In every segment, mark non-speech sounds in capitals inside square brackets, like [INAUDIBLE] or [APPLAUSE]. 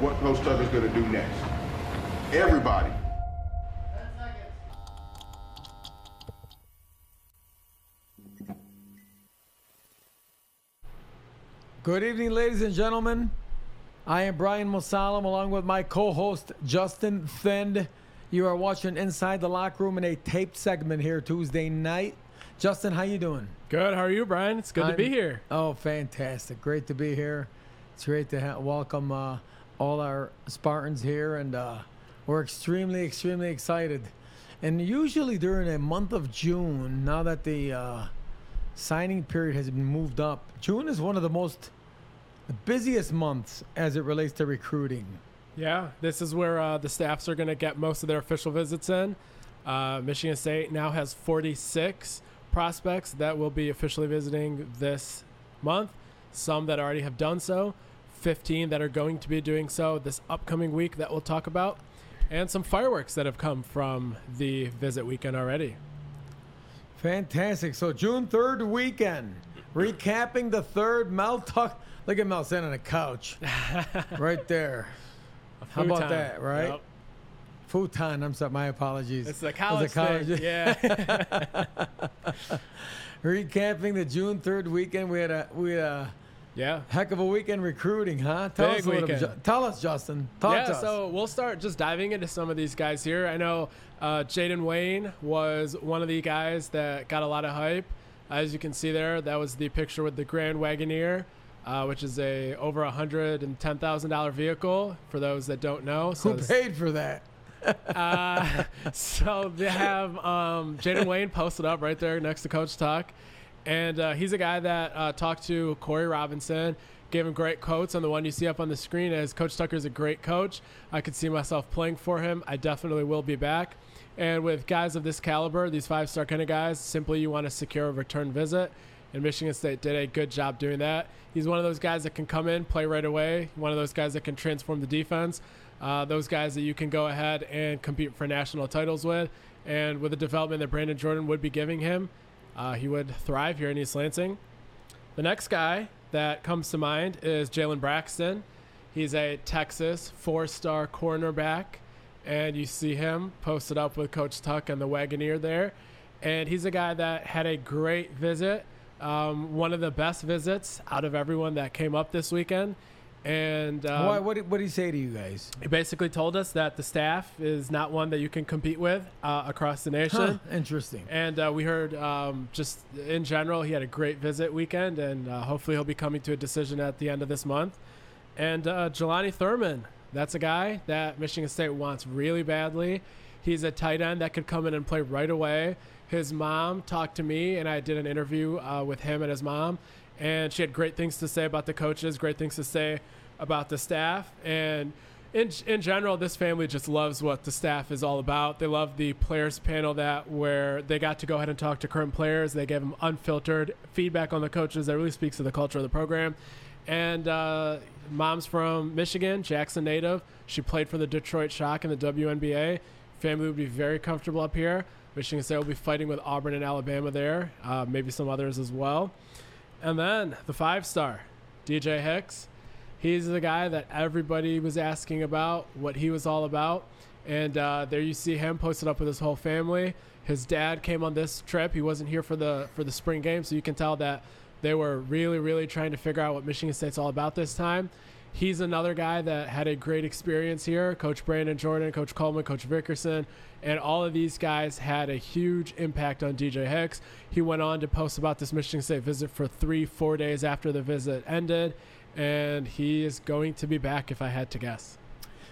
What Coach Tucker's going to do next. Everybody. Good evening, ladies and gentlemen. I am Brian Mosallam along with my co-host Justin Thind. You are watching Inside the Locker Room in a taped segment here Tuesday night. Justin, how you doing? Good. How are you, Brian? It's good to be here. Oh, fantastic! Great to be here. It's great to ha- welcome uh, all our Spartans here, and uh, we're extremely, extremely excited. And usually during the month of June, now that the uh, signing period has been moved up, June is one of the most the busiest months as it relates to recruiting. Yeah, this is where uh, the staffs are going to get most of their official visits in. Uh, Michigan State now has 46 prospects that will be officially visiting this month. Some that already have done so, 15 that are going to be doing so this upcoming week that we'll talk about, and some fireworks that have come from the visit weekend already. Fantastic. So June third weekend, recapping the third Mel Tuck. Look at Mel sitting on a couch, [LAUGHS] right there. How about Futon. that, right? Yep. Futon. I'm sorry. My apologies. It's the college, a college- thing. Yeah. [LAUGHS] Recapping the June third weekend, we had a we had a yeah. heck of a weekend recruiting, huh? Tell Big us weekend. Tell us, Justin. Talk yeah, us. so we'll start just diving into some of these guys here. I know uh, Jayden Wayne was one of the guys that got a lot of hype. As you can see there, that was the picture with the Grand Wagoneer, uh, which is a over a hundred and ten thousand dollar vehicle. For those that don't know, so Who paid for that? [LAUGHS] uh, [LAUGHS] so they have um, Jayden Wayne posted up right there next to Coach Tuck, and uh, he's a guy that uh, talked to Corey Robinson, gave him great quotes. And the one you see up on the screen is Coach Tucker is a great coach. I could see myself playing for him. I definitely will be back. And with guys of this caliber, these five-star kind of guys, simply you want to secure a return visit. And Michigan State did a good job doing that. He's one of those guys that can come in, play right away. One of those guys that can transform the defense. Uh, those guys that you can go ahead and compete for national titles with. And with the development that Brandon Jordan would be giving him, uh, he would thrive here in East Lansing. The next guy that comes to mind is Jalen Braxton. He's a Texas four-star cornerback, and you see him posted up with Coach Tuck and the Wagoneer there. And he's a guy that had a great visit, um, one of the best visits out of everyone that came up this weekend. And um, Why, what, did, what did he say to you guys? he basically told us that the staff is not one that you can compete with uh, across the nation. Huh, interesting. And uh, we heard um, just in general, he had a great visit weekend, and uh, hopefully he'll be coming to a decision at the end of this month. And uh, Jelani Thurman, that's a guy that Michigan State wants really badly. He's a tight end that could come in and play right away. His mom talked to me, and I did an interview uh, with him and his mom, and she had great things to say about the coaches, great things to say about the staff, and in, in general, this family just loves what the staff is all about. They love the players panel that where they got to go ahead and talk to current players. They gave them unfiltered feedback on the coaches that really speaks to the culture of the program. And uh, mom's from Michigan, Jackson native. She played for the Detroit Shock in the WNBA. Family would be very comfortable up here. Michigan State will be fighting with Auburn and Alabama there, uh, maybe some others as well. And then the five star, DJ Hicks. He's the guy that everybody was asking about, what he was all about. And uh, there you see him posted up with his whole family. His dad came on this trip. He wasn't here for the for the spring game, so you can tell that they were really, really trying to figure out what Michigan State's all about this time. He's another guy that had a great experience here. Coach Brandon Jordan, Coach Coleman, Coach Vickerson, and all of these guys had a huge impact on DJ Hicks. He went on to post about this Michigan State visit for three, four days after the visit ended, and he is going to be back if I had to guess.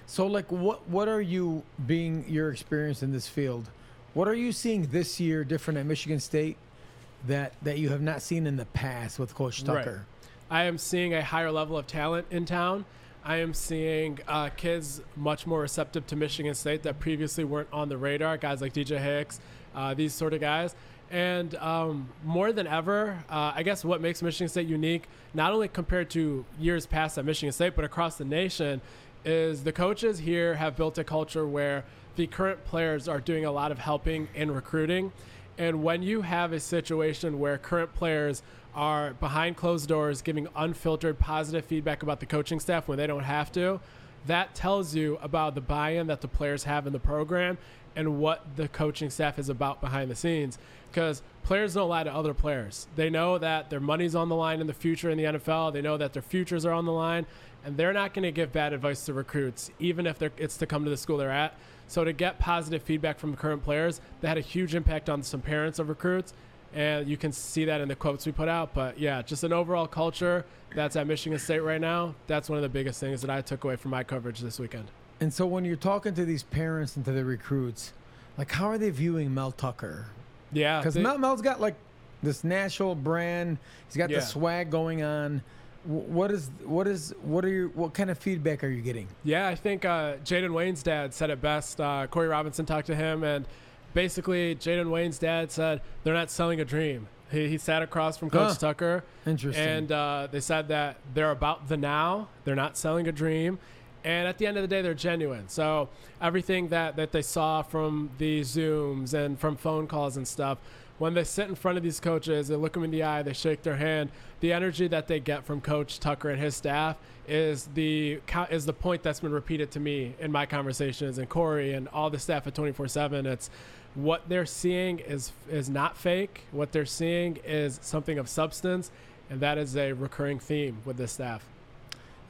So, like, what what are you being your experience in this field? What are you seeing this year different at Michigan State that that you have not seen in the past with Coach Tucker? I am seeing a higher level of talent in town. I am seeing uh, kids much more receptive to Michigan State that previously weren't on the radar. Guys like DJ Hicks, uh, these sort of guys. And um, more than ever, uh, I guess what makes Michigan State unique, not only compared to years past at Michigan State, but across the nation, is the coaches here have built a culture where the current players are doing a lot of helping in recruiting. And when you have a situation where current players are behind closed doors giving unfiltered positive feedback about the coaching staff when they don't have to, that tells you about the buy in that the players have in the program and what the coaching staff is about behind the scenes. Because players don't lie to other players. They know that their money's on the line in the future in the NFL, they know that their futures are on the line, and they're not going to give bad advice to recruits, even if it's to come to the school they're at. So to get positive feedback from current players, that had a huge impact on some parents of recruits and you can see that in the quotes we put out. But yeah, just an overall culture that's at Michigan State right now. That's one of the biggest things that I took away from my coverage this weekend. And so when you're talking to these parents and to the recruits, like how are they viewing Mel Tucker? Yeah, because Mel, Mel's got like this national brand. He's got yeah. the swag going on. What is what is what are you what kind of feedback are you getting? Yeah, I think uh, Jayden Wayne's dad said it best. Uh, Corey Robinson talked to him and basically, Jayden Wayne's dad said they're not selling a dream. He, he sat across from Coach huh. Tucker. Interesting. And uh, they said that they're about the now. They're not selling a dream. And at the end of the day, they're genuine. So everything that, that they saw from the Zooms and from phone calls and stuff, when they sit in front of these coaches, they look them in the eye, they shake their hand. The energy that they get from Coach Tucker and his staff is the is the point that's been repeated to me in my conversations and Corey and all the staff at 24/7. It's what they're seeing is is not fake. What they're seeing is something of substance, and that is a recurring theme with this staff.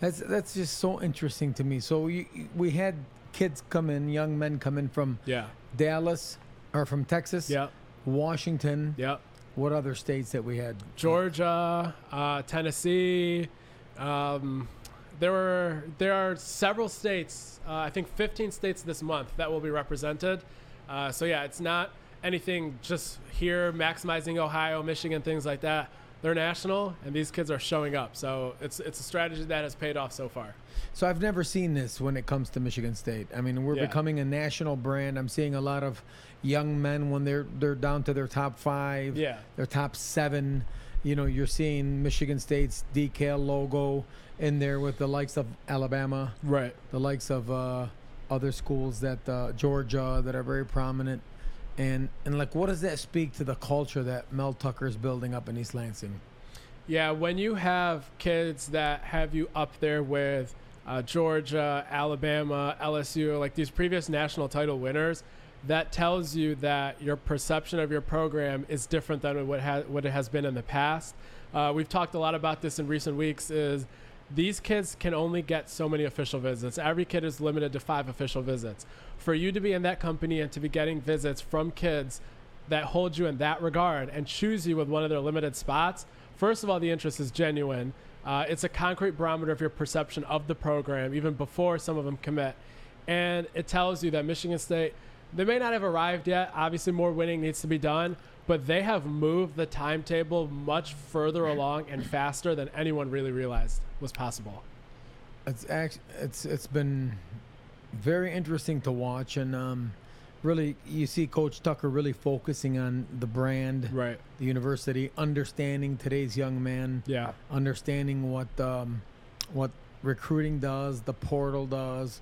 That's that's just so interesting to me. So you, we had kids come in, young men come in from yeah. Dallas or from Texas, yeah. Washington, yeah. What other states that we had? Georgia, uh, Tennessee. Um, there were there are several states. Uh, I think 15 states this month that will be represented. Uh, so yeah, it's not anything just here maximizing Ohio, Michigan, things like that. They're national, and these kids are showing up. So it's it's a strategy that has paid off so far. So I've never seen this when it comes to Michigan State. I mean, we're yeah. becoming a national brand. I'm seeing a lot of young men when they're they're down to their top five, yeah, their top seven. You know, you're seeing Michigan State's decal logo in there with the likes of Alabama, right? The likes of. Uh, other schools that uh, Georgia that are very prominent, and and like what does that speak to the culture that Mel Tucker is building up in East Lansing? Yeah, when you have kids that have you up there with uh, Georgia, Alabama, LSU, like these previous national title winners, that tells you that your perception of your program is different than what, ha- what it has been in the past. Uh, we've talked a lot about this in recent weeks. Is these kids can only get so many official visits. Every kid is limited to five official visits. For you to be in that company and to be getting visits from kids that hold you in that regard and choose you with one of their limited spots, first of all, the interest is genuine. Uh, it's a concrete barometer of your perception of the program, even before some of them commit. And it tells you that Michigan State, they may not have arrived yet. Obviously, more winning needs to be done but they have moved the timetable much further along and faster than anyone really realized was possible. It's actually it's it's been very interesting to watch, and um, really you see Coach Tucker really focusing on the brand, right? The university, understanding today's young man, yeah, understanding what um, what recruiting does, the portal does,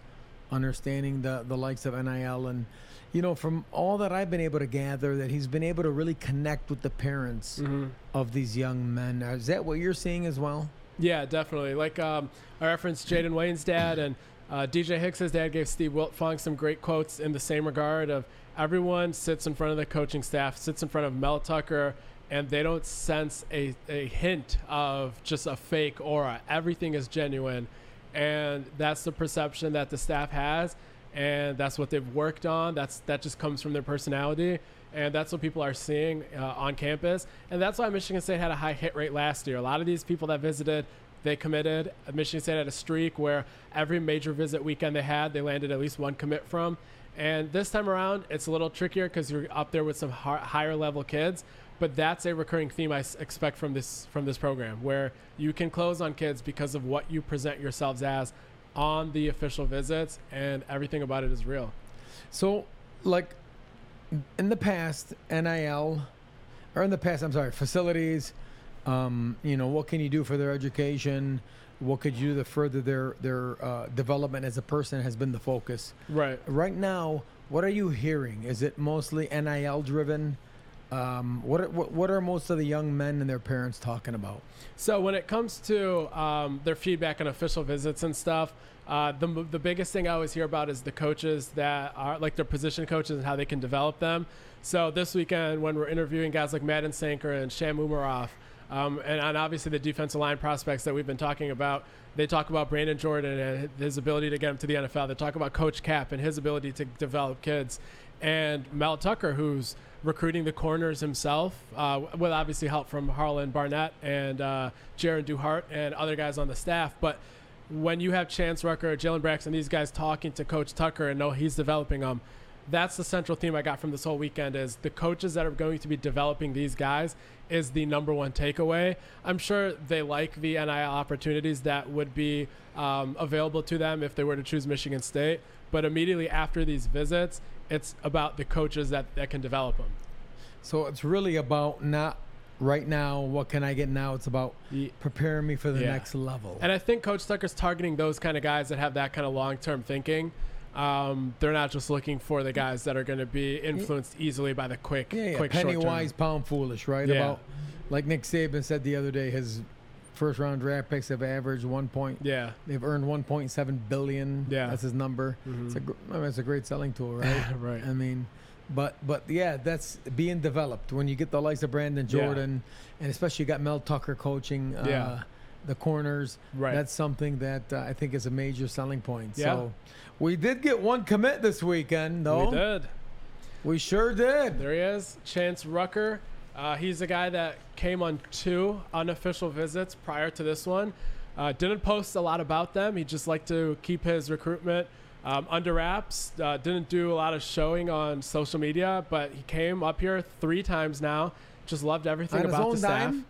understanding the the likes of NIL and you know, from all that I've been able to gather, that he's been able to really connect with the parents mm-hmm. of these young men. Is that what you're seeing as well? Yeah, definitely. Like um, I referenced Jayden Wayne's dad and uh, DJ Hicks's dad gave Steve Wiltfong some great quotes in the same regard of everyone sits in front of the coaching staff, sits in front of Mel Tucker, and they don't sense a, a hint of just a fake aura. Everything is genuine. And that's the perception that the staff has. And that's what they've worked on. That's That just comes from their personality. And that's what people are seeing uh, on campus. And that's why Michigan State had a high hit rate last year. A lot of these people that visited, they committed. Michigan State had a streak where every major visit weekend they had, they landed at least one commit from. And this time around, it's a little trickier because you're up there with some higher level kids. But that's a recurring theme I expect from this from this program, where you can close on kids because of what you present yourselves as on the official visits, and everything about it is real. So, like in the past, NIL, or in the past, I'm sorry, facilities. Um, you know, what can you do for their education? What could you do to further their their uh, development as a person has been the focus. Right. Right now, what are you hearing? Is it mostly NIL driven? Um, what, are, what what are most of the young men and their parents talking about? So when it comes to um, their feedback on official visits and stuff, uh, the the biggest thing I always hear about is the coaches that are like their position coaches and how they can develop them. So this weekend when we're interviewing guys like Madden Sanker and Sham Umarov, um, and, and, obviously the defensive line prospects that we've been talking about. They talk about Brandon Jordan and his ability to get him to the NFL. They talk about Coach Cap and his ability to develop kids. And Mel Tucker, who's recruiting the corners himself, uh, with obviously help from Harlon Barnett and uh, Jaron Duhart and other guys on the staff. But when you have Chance Rucker, Jalen Braxton, these guys talking to Coach Tucker and know he's developing them, that's the central theme I got from this whole weekend is the coaches that are going to be developing these guys is the number one takeaway. I'm sure they like the NIL opportunities that would be um, available to them if they were to choose Michigan State. But immediately after these visits, it's about the coaches that, that can develop them. So it's really about not right now, what can I get now? It's about preparing me for the yeah. next level. And I think Coach Tucker's targeting those kind of guys that have that kind of long term thinking. Um, they're not just looking for the guys that are going to be influenced easily by the quick, yeah, yeah. quick penny wise, pound foolish, right? Yeah. About like Nick Saban said the other day, his first round draft picks have averaged one point. Yeah, they've earned 1.7 billion. Yeah, that's his number. Mm-hmm. It's a, I mean, it's a great selling tool, [LAUGHS] right? right. I mean, but but yeah, that's being developed when you get the likes of Brandon Jordan, yeah. and especially you got Mel Tucker coaching. Uh, yeah the corners. Right. That's something that uh, I think is a major selling point. Yeah. So we did get one commit this weekend, though. We did. We sure did. There he is, Chance Rucker. Uh, he's a guy that came on two unofficial visits prior to this one. Uh, didn't post a lot about them. He just liked to keep his recruitment um, under wraps. Uh, didn't do a lot of showing on social media, but he came up here three times now. Just loved everything on about the staff. Dime?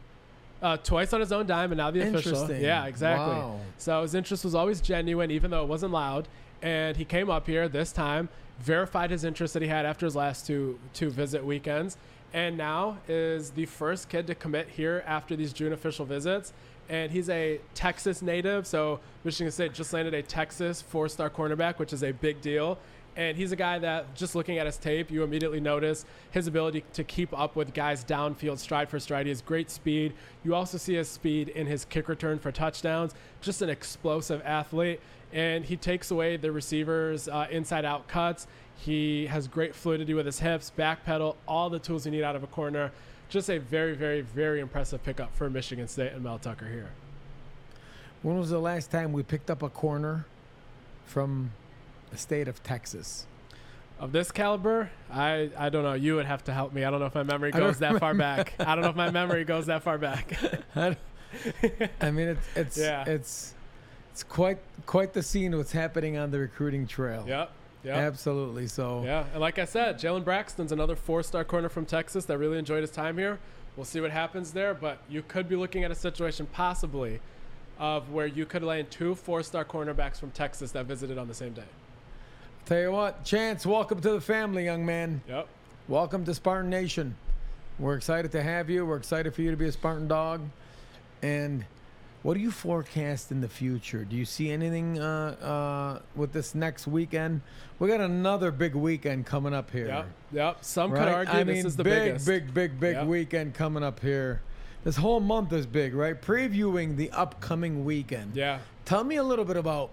Uh, twice on his own dime, and now the official. Yeah, exactly. Wow. So his interest was always genuine, even though it wasn't loud. And he came up here this time, verified his interest that he had after his last two two visit weekends, and now is the first kid to commit here after these June official visits. And he's a Texas native, so Michigan State just landed a Texas four-star cornerback, which is a big deal. And he's a guy that, just looking at his tape, you immediately notice his ability to keep up with guys downfield stride for stride. He has great speed. You also see his speed in his kick return for touchdowns. Just an explosive athlete. And he takes away the receivers' uh, inside out cuts. He has great fluidity with his hips, back pedal, all the tools you need out of a corner. Just a very, very, very impressive pickup for Michigan State and Mel Tucker here. When was the last time we picked up a corner from the state of Texas. Of this caliber, I, I don't know. You would have to help me. I don't know if my memory goes that far [LAUGHS] back. I don't know if my memory goes that far back. [LAUGHS] I mean, it's it's yeah. it's it's quite quite the scene what's happening on the recruiting trail. Yep. Yep. Absolutely. So yeah, and like I said, Jalen Braxton's another four-star corner from Texas that really enjoyed his time here. We'll see what happens there, but you could be looking at a situation possibly of where you could land two four-star cornerbacks from Texas that visited on the same day. Tell you what, Chance, welcome to the family, young man. Yep. Welcome to Spartan Nation. We're excited to have you. We're excited for you to be a Spartan dog. And what do you forecast in the future? Do you see anything uh, uh, with this next weekend? We got another big weekend coming up here. Yep. Yep. Some right? could argue I this mean, is the big, biggest. big, big, big yep. weekend coming up here. This whole month is big, right? Previewing the upcoming weekend. Yeah. Tell me a little bit about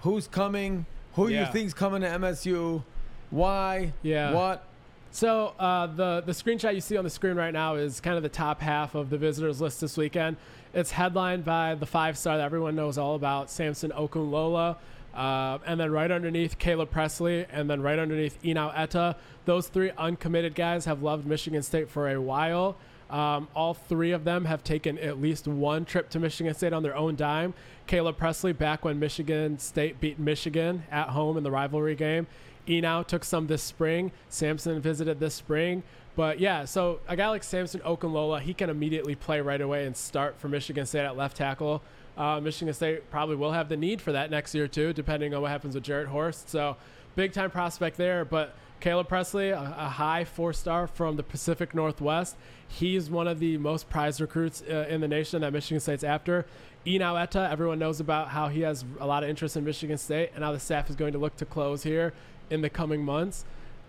who's coming, who yeah. you think's coming to MSU, Why? Yeah. What? So uh, the the screenshot you see on the screen right now is kind of the top half of the visitors list this weekend. It's headlined by the five star that everyone knows all about, Samson Okunlola. Uh, and then right underneath Caleb Presley, and then right underneath Enow Etta. Those three uncommitted guys have loved Michigan State for a while. Um, all three of them have taken at least one trip to Michigan State on their own dime. Caleb Presley back when Michigan State beat Michigan at home in the rivalry game. Enow took some this spring. Samson visited this spring. But yeah, so a guy like Samson Okunlola, he can immediately play right away and start for Michigan State at left tackle. Uh, Michigan State probably will have the need for that next year too, depending on what happens with Jarrett Horst. So big time prospect there. But Caleb Presley, a, a high four star from the Pacific Northwest. He's one of the most prized recruits uh, in the nation that Michigan State's after. Enow everyone knows about how he has a lot of interest in Michigan State, and how the staff is going to look to close here in the coming months.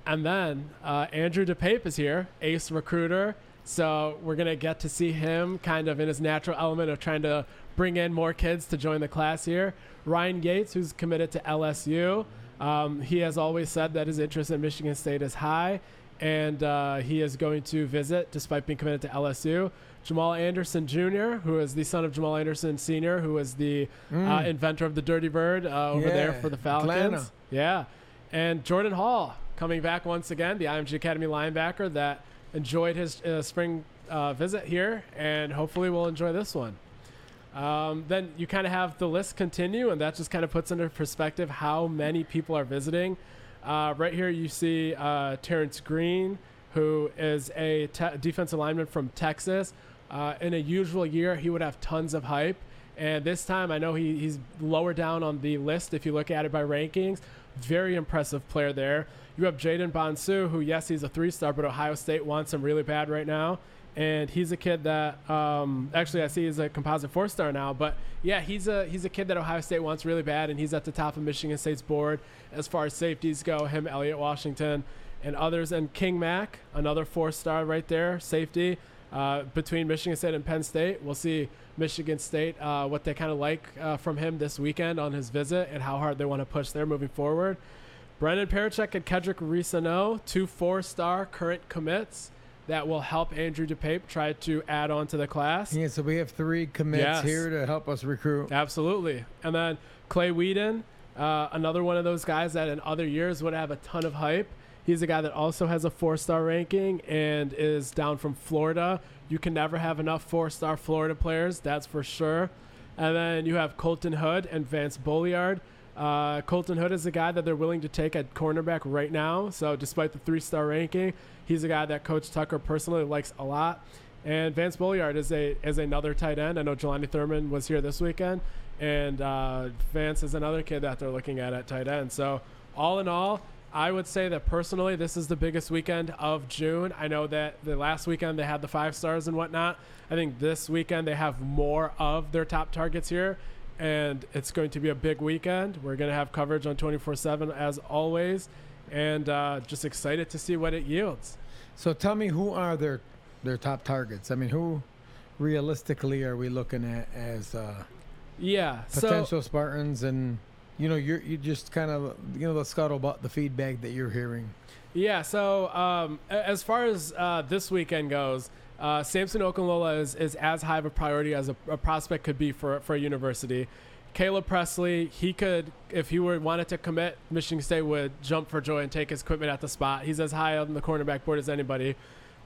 And then uh, Andrew DePape is here, ace recruiter. So we're going to get to see him kind of in his natural element of trying to bring in more kids to join the class here. Ryan Gates, who's committed to LSU, um, he has always said that his interest in Michigan State is high, and uh, he is going to visit despite being committed to LSU. Jamal Anderson Jr., who is the son of Jamal Anderson Sr., who was the uh, inventor of the Dirty Bird uh, over there for the Falcons. Atlanta. Yeah. And Jordan Hall coming back once again, the IMG Academy linebacker that enjoyed his uh, spring uh, visit here and hopefully will enjoy this one. Um, then you kind of have the list continue, and that just kind of puts into perspective how many people are visiting. Uh, right here, you see uh, Terrence Green, who is a te- defensive lineman from Texas. Uh, in a usual year, he would have tons of hype. And this time, I know he, he's lower down on the list if you look at it by rankings. Very impressive player there. You have Jaden Bonsu, who, yes, he's a three star, but Ohio State wants him really bad right now. And he's a kid that um, actually I see he's a composite four star now. But yeah, he's a he's a kid that Ohio State wants really bad, and he's at the top of Michigan State's board as far as safeties go. Him, Elliot Washington, and others, and King Mack, another four star right there, safety uh, between Michigan State and Penn State. We'll see Michigan State uh, what they kind of like uh, from him this weekend on his visit and how hard they want to push there moving forward. Brennan Parachek and Kedrick Risano, two four star current commits that will help Andrew DePape try to add on to the class. Yeah, so we have three commits Yes. here to help us recruit. Absolutely. And then Clay Whedon, uh, another one of those guys that in other years would have a ton of hype. He's a guy that also has a four star ranking and is down from Florida. You can never have enough four star Florida players, that's for sure. And then you have Colton Hood and Vance Bolliard. Uh, Colton Hood is a guy that they're willing to take at cornerback right now. So, despite the three star ranking, he's a guy that Coach Tucker personally likes a lot. And Vance Bolliard is a is another tight end. I know Jelani Thurman was here this weekend, and uh, Vance is another kid that they're looking at at tight end. So all in all, I would say that personally, this is the biggest weekend of June. I know that the last weekend they had the five stars and whatnot. I think this weekend they have more of their top targets here, and it's going to be a big weekend. We're going to have coverage on 24 7 as always, and uh, just excited to see what it yields. So tell me, who are their their top targets? I mean, who realistically are we looking at as uh, Yeah. So potential Spartans? And you know, you're you just kind of you know the scuttlebutt, the feedback that you're hearing. Yeah, so um, as far as uh, this weekend goes, uh, Samson Okunlola is, is as high of a priority as a, a prospect could be for, for a university. Caleb Presley, he could, if he were wanted to commit, Michigan State would jump for joy and take his equipment at the spot. He's as high on the cornerback board as anybody.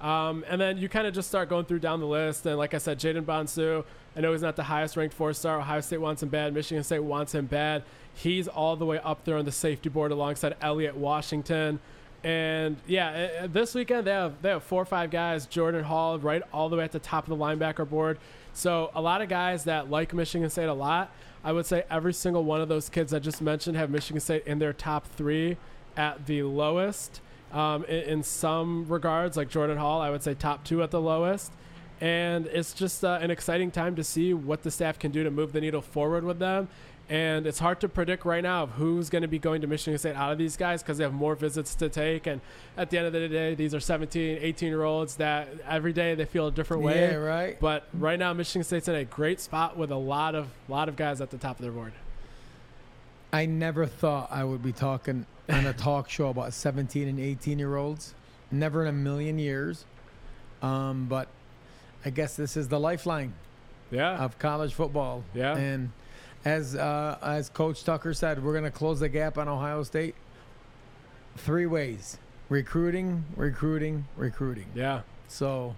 Um, and then you kind of just start going through down the list. And like I said, Jaden Bonsu, I know he's not the highest ranked four star. Ohio State wants him bad. Michigan State wants him bad. He's all the way up there on the safety board alongside Elliot Washington. And yeah, this weekend they have they have four or five guys. Jordan Hall right all the way at the top of the linebacker board. So a lot of guys that like Michigan State a lot. I would say every single one of those kids I just mentioned have Michigan State in their top three at the lowest. Um, in, in some regards, like Jordan Hall, I would say top two at the lowest. And it's just uh, an exciting time to see what the staff can do to move the needle forward with them. And it's hard to predict right now of who's going to be going to Michigan State out of these guys because they have more visits to take. And at the end of the day, these are 17, 18 year olds that every day they feel a different way. Yeah, right. But right now, Michigan State's in a great spot with a lot of lot of guys at the top of their board. I never thought I would be talking on a talk show about 17 and 18 year olds. Never in a million years. Um, but I guess this is the lifeline Yeah. of college football. Yeah. And as uh, as Coach Tucker said, we're going to close the gap on Ohio State three ways: recruiting, recruiting, recruiting. yeah. So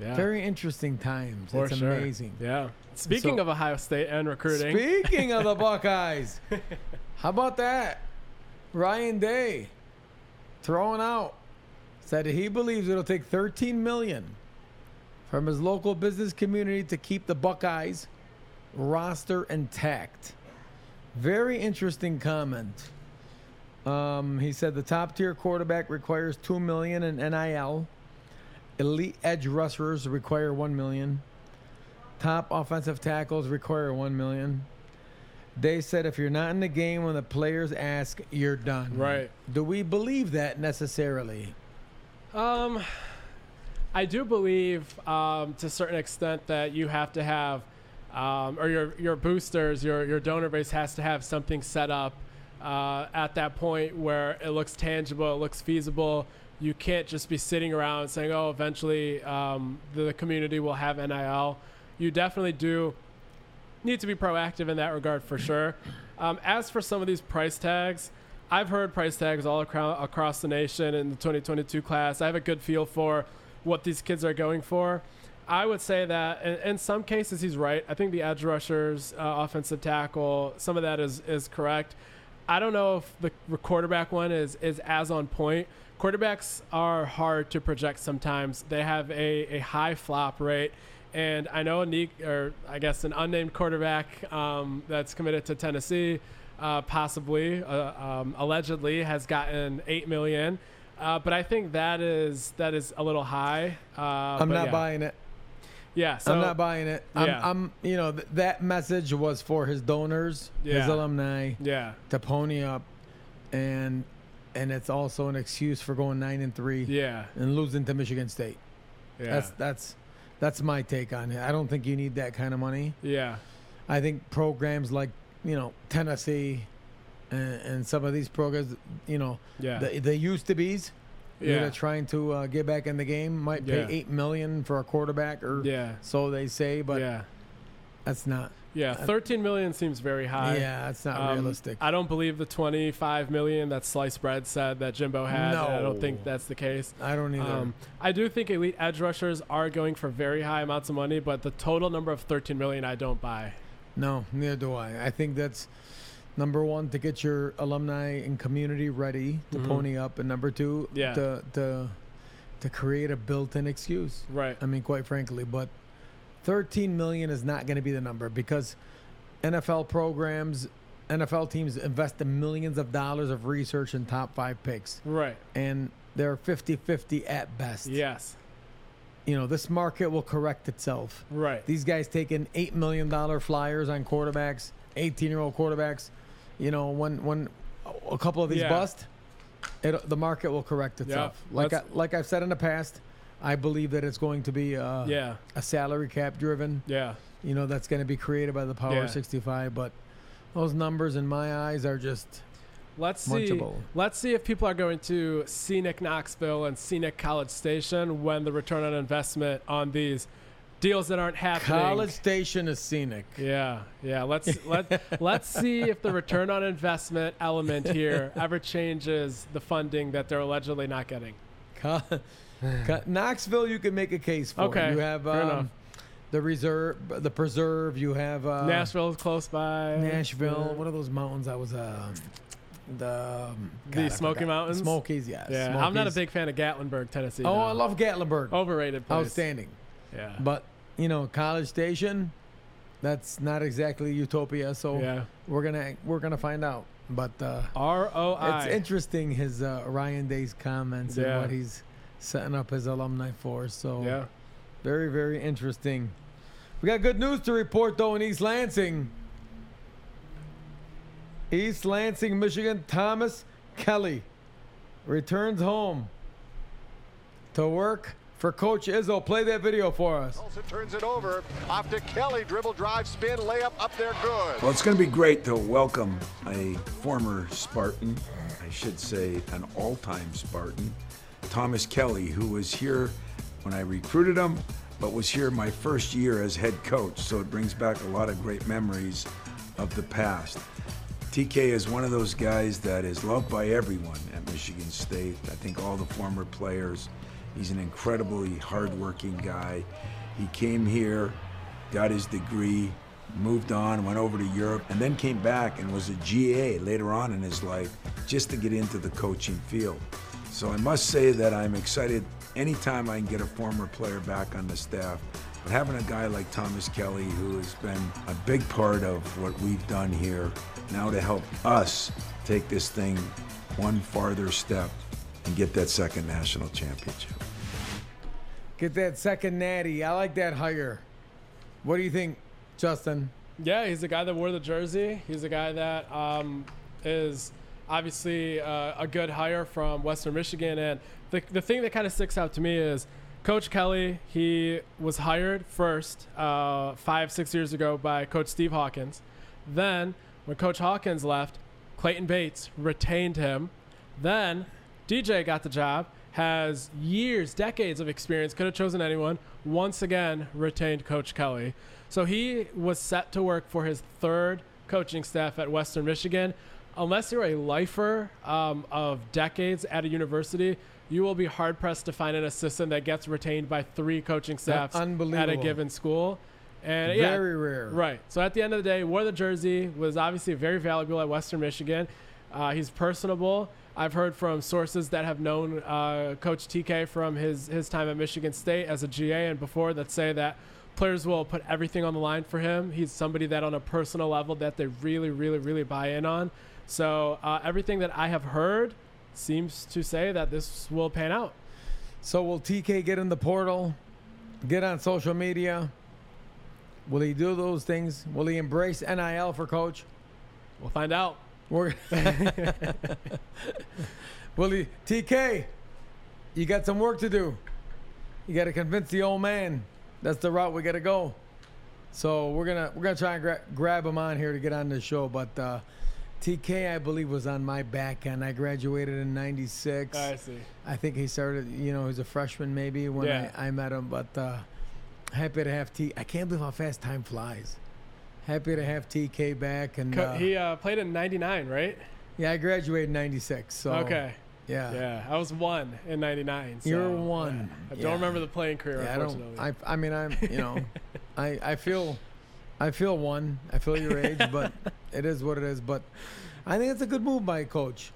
Yeah. very interesting times. For it's sure. amazing. Yeah. Speaking So- of Ohio State and recruiting, Speaking of the [LAUGHS] Buckeyes, how about that? Ryan Day throwing out said he believes it'll take 13 million from his local business community to keep the Buckeyes roster intact. Very interesting comment. Um, he said the top tier quarterback requires two million in NIL. Elite edge rushers require one million. Top offensive tackles require one million. They said if you're not in the game when the players ask, you're done. Right. Do we believe that necessarily? Um, I do believe um, to a certain extent that you have to have, um, or your your boosters, your your donor base has to have something set up uh, at that point where it looks tangible, it looks feasible. You can't just be sitting around saying, "Oh, eventually um, the community will have NIL." You definitely do need to be proactive in that regard for sure. Um, as for some of these price tags, I've heard price tags all across, across the nation in the 2022 class. I have a good feel for what these kids are going for. I would say that in, in some cases he's right. I think the edge rushers, uh, offensive tackle, some of that is is correct. I don't know if the quarterback one is is as on point. Quarterbacks are hard to project sometimes. They have a, a high flop rate. And I know a ne- or I guess an unnamed quarterback um, that's committed to Tennessee, uh, possibly, uh, um, allegedly, has gotten eight million. Uh, but I think that is that is a little high. Uh, I'm not yeah. buying it. Yeah, so I'm not buying it. I'm, Yeah. I'm you know, th- that message was for his donors, his alumni yeah, to pony up, and and it's also an excuse for going nine and three yeah, and losing to Michigan State. yeah, That's that's that's my take on it. I don't think you need that kind of money. yeah, I think programs like you know Tennessee and, and some of these programs, you know, yeah, the the used to be's that yeah, are trying to uh, get back in the game might pay Yeah. eight million for a quarterback, or yeah, so they say, but yeah, that's not. yeah. Thirteen million seems very high. yeah, that's not Um, realistic. I don't believe the 25 million that sliced bread said that Jimbo had. No. I don't think that's the case. I don't either. Um, I do think elite edge rushers are going for very high amounts of money, but the total number of 13 million, I don't buy. no, neither do I. I think that's number one to get your alumni and community ready to Mhm. pony up, and number two, Yeah. to to to create a built-in excuse. Right. I mean, quite frankly, but 13 million is not going to be the number because NFL programs, NFL teams invest in millions of dollars of research in top five picks, Right. and they're 50 50 at best. Yes. You know, this market will correct itself. Right. These guys taking $8 million flyers on quarterbacks, 18 year old quarterbacks. You know, when, when a couple of these Yeah. bust, it, the market will correct itself. like, I, like I've said in the past, I believe that it's going to be uh, yeah. a salary cap driven. Yeah. You know, that's going to be created by the Power Yeah. 65. But those numbers in my eyes are just Let's see. Munchable. Let's see if people are going to scenic Knoxville and scenic College Station when the return on investment on these deals that aren't happening. College Station is scenic. Yeah, yeah. Let's let [LAUGHS] let's see if the return on investment element here ever changes the funding that they're allegedly not getting. Knoxville, you can make a case for. Okay, You have um, the reserve, the preserve. You have uh, Nashville is close by. Nashville. Yeah. What are those mountains? I was uh, the um, The God, I Smoky. Mountains? Smokies, yes. Yeah, I'm not a big fan of Gatlinburg, Tennessee. Oh, though. I love Gatlinburg. overrated place. Outstanding. Yeah. But you know, College Station, that's not exactly utopia. So yeah. we're gonna we're gonna find out. But uh, R O it's interesting his uh, Ryan Day's comments Yeah. and what he's setting up his alumni for. So Yeah. very very interesting. We got good news to report though in East Lansing. East Lansing, Michigan. Thomas Kelly returns home to work for Coach Izzo. Play that video for us. Olsen turns it over. Off to Kelly. Dribble, drive, spin, layup up there. Good. Well, it's going to be great to welcome a former Spartan, I should say an all time Spartan, Thomas Kelly, who was here when I recruited him, but was here my first year as head coach. So it brings back a lot of great memories of the past. TK is one of those guys that is loved by everyone at Michigan State. I think all the former players. He's an incredibly hardworking guy. He came here, got his degree, moved on, went over to Europe, and then came back and was a GA later on in his life just to get into the coaching field. So I must say that I'm excited anytime I can get a former player back on the staff. But having a guy like Thomas Kelly, who has been a big part of what we've done here, now to help us take this thing one farther step and get that second national championship. Get that second natty. I like that hire. What do you think, Justin? Yeah, he's the guy that wore the jersey. He's the guy that um, is obviously uh, a good hire from Western Michigan. And the, the thing that kind of sticks out to me is Coach Kelly, he was hired first uh, five, six years ago by Coach Steve Hawkins. Then, when Coach Hawkins left, Clayton Bates retained him. Then, DJ got the job, has years, decades of experience, could have chosen anyone. Once again, retained Coach Kelly. So he was set to work for his third coaching staff at Western Michigan. Unless you're a lifer um, of decades at a university, you will be hard pressed to find an assistant that gets retained by three coaching staffs at a given school. And yeah, Very rare. Right. So at the end of the day, wore the jersey, was obviously very valuable at Western Michigan. Uh, he's personable. I've heard from sources that have known uh, Coach TK from his, his time at Michigan State as a GA and before that say that players will put everything on the line for him. He's somebody that on a personal level that they really, really, really buy in on. So uh, everything that I have heard seems to say that this will pan out. So will TK get in the portal? Get on social media? Will he do those things? Will he embrace NIL for coach? We'll find out. We're [LAUGHS] Will he TK? You got some work to do. You got to convince the old man. That's the route we got to go. So we're gonna we're gonna try and gra- grab him on here to get on the show. But uh, TK, I believe, was on my back end. I graduated in '96. I see. I think he started, you know, he was a freshman maybe when Yeah. I, I met him. But uh, happy to have T. I can't believe how fast time flies. Happy to have TK back. And uh, he uh, played in '99, right? yeah, I graduated in '96. So okay. yeah, Yeah, I was one in '99. So, You're one. I don't remember the playing career. Yeah, I don't. unfortunately. I, I mean, I'm. You know, [LAUGHS] I I feel, I feel one. I feel your age, [LAUGHS] but it is what it is. But I think it's a good move by a coach.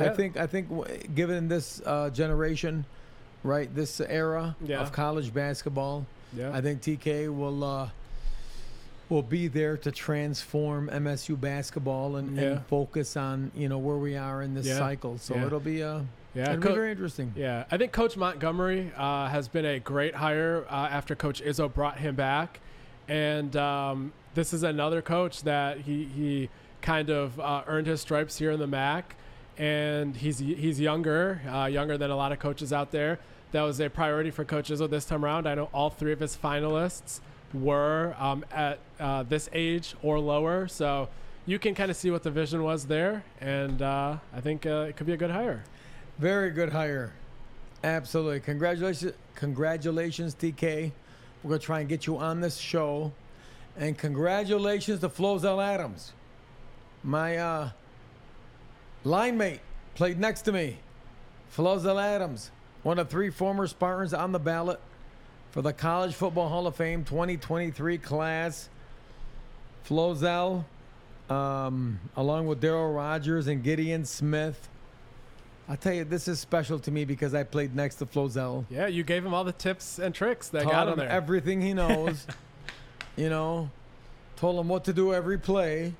I think I think w- given this uh, generation, right, this era Yeah. of college basketball, yeah. I think TK will uh, will be there to transform MSU basketball and, Yeah. and focus on you know where we are in this Yeah. cycle. So Yeah. it'll be a yeah. it'll Co- be very interesting. Yeah, I think Coach Montgomery uh, has been a great hire uh, after Coach Izzo brought him back, and um, this is another coach that he he kind of uh, earned his stripes here in the MAC, and he's he's younger, uh, younger than a lot of coaches out there. That was a priority for Coach Izzo this time around. I know all three of his finalists were um, at uh, this age or lower, so you can kind of see what the vision was there, and uh, I think uh, it could be a good hire. Very good hire. Absolutely. Congratulations, congratulations, TK. We're gonna try and get you on this show, and congratulations to Flozell Adams, my uh, line mate, played next to me. Flozell Adams, one of three former Spartans on the ballot for the College Football Hall of Fame 2023 class. Flozell, um, along with Daryl Rogers and Gideon Smith. I tell you, this is special to me because I played next to Flozell. Yeah, you gave him all the tips and tricks that Taught got him him there. everything he knows. [LAUGHS] you know, told him what to do every play,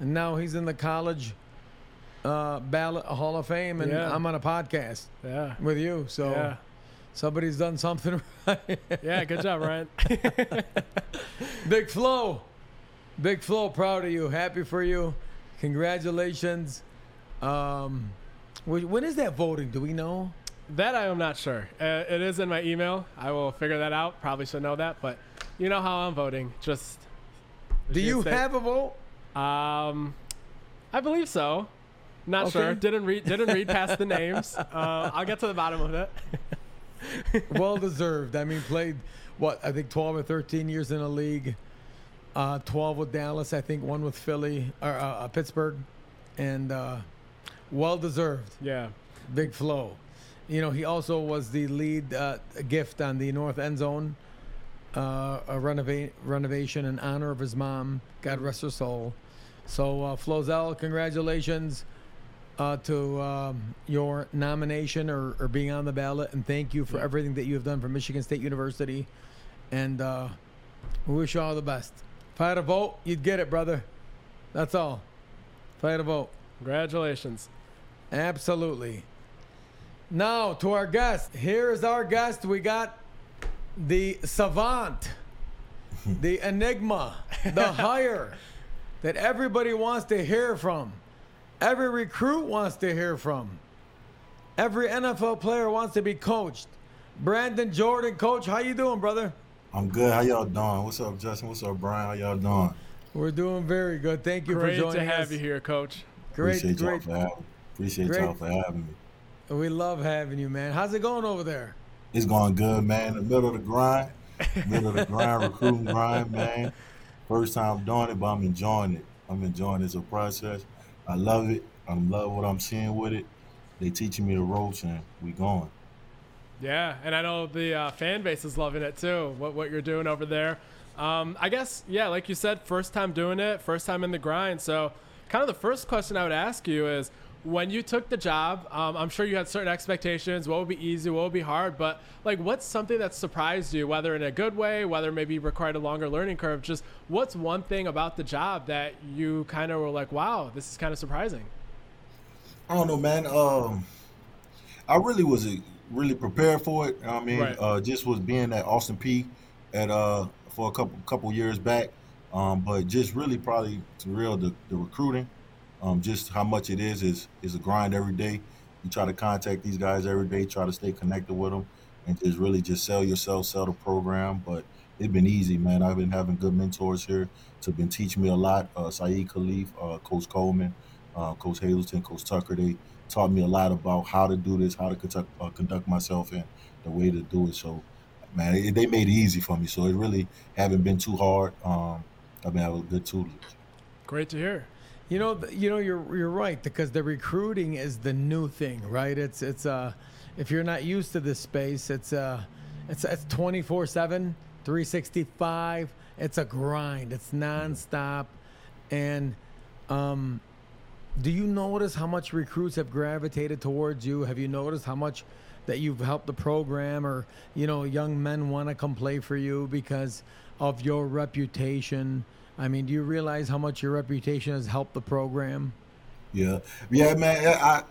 and now he's in the college uh, ballot Hall of Fame, and Yeah. I'm on a podcast yeah. with you. So Yeah. Somebody's done something [LAUGHS] right. Yeah, good job, Ryan. [LAUGHS] Big Flo, Big Flo, proud of you, happy for you, congratulations. Um, when is that voting? Do we know? That I am not sure. Uh, it is in my email. I will figure that out. Probably should know that, but you know how I'm voting. Just Do you State. have a vote? Um, I believe so. Not Okay. sure. Didn't read. Didn't read past the [LAUGHS] names. Uh, I'll get to the bottom of it. [LAUGHS] well deserved. I mean, played what I think 12 or 13 years in the league. Uh, 12 with Dallas, I think one with Philly or uh, uh, Pittsburgh, and uh, well deserved. Yeah. Big flow. You know, he also was the lead uh, gift on the north end zone, uh, a renova- renovation in honor of his mom. God rest her soul. So, uh, Flozell, congratulations uh, to um, your nomination or, or being on the ballot, and thank you for everything that you have done for Michigan State University. And uh, we wish you all the best. If I had a vote, you'd get it, brother. That's all. If I had a vote. Congratulations. Absolutely. Now to our guest. Here is our guest. We got the savant, [LAUGHS] the enigma, the hire [LAUGHS] that everybody wants to hear from. Every recruit wants to hear from. Every NFL player wants to be coached. Brandon Jordan, coach, how you doing, brother? I'm good. How y'all doing? What's up, Justin? What's up, Brian? How y'all doing? We're doing very good. Thank you Great for joining us. Great to have us. you here, Coach. Great, Appreciate y'all great. for having. Appreciate Great. y'all for having me. We love having you, man. How's it going over there? It's going good, man. In The middle of the grind, middle of the grind, [LAUGHS] recruiting grind, man. First time doing it, but I'm enjoying it. I'm enjoying this process. I love it. I love what I'm seeing with it. They teaching me the ropes, and we going. Yeah, and I know the uh, fan base is loving it too. What what you're doing over there. Um, I guess yeah, like you said, first time doing it, first time in the grind. So, kind of the first question I would ask you is, when you took the job, um, I'm sure you had certain expectations. What would be easy? What would be hard? But like, what's something that surprised you, whether in a good way, whether maybe required a longer learning curve? Just what's one thing about the job that you kind of were like, wow, this is kind of surprising. I don't know, man. Um, I really was really prepared for it. I mean, Right. uh, just was being at Austin Peay at uh for a couple couple years back. Um, but just really probably to real the, the recruiting, um, just how much it is is is a grind every day. You try to contact these guys every day, try to stay connected with them, and just really just sell yourself, sell the program. But it's been easy, man. I've been having good mentors here to been teaching me a lot. Uh, Saeed Khalif, uh, Coach Coleman, uh, Coach Hazelton, Coach Tucker. They taught me a lot about how to do this, how to conduct, uh, conduct myself, and the way to do it. So, man, it, they made it easy for me. So it really haven't been too hard. Um, I've been having good tutelage. Great to hear. You know, you know, you're you're right because the recruiting is the new thing, right? It's it's uh, if you're not used to this space, it's uh, it's it's 24 seven, 365. It's a grind. It's nonstop, and um, do you notice how much recruits have gravitated towards you? Have you noticed how much that you've helped the program, or you know, young men want to come play for you because of your reputation? I mean, do you realize how much your reputation has helped the program? Yeah, yeah, man. I,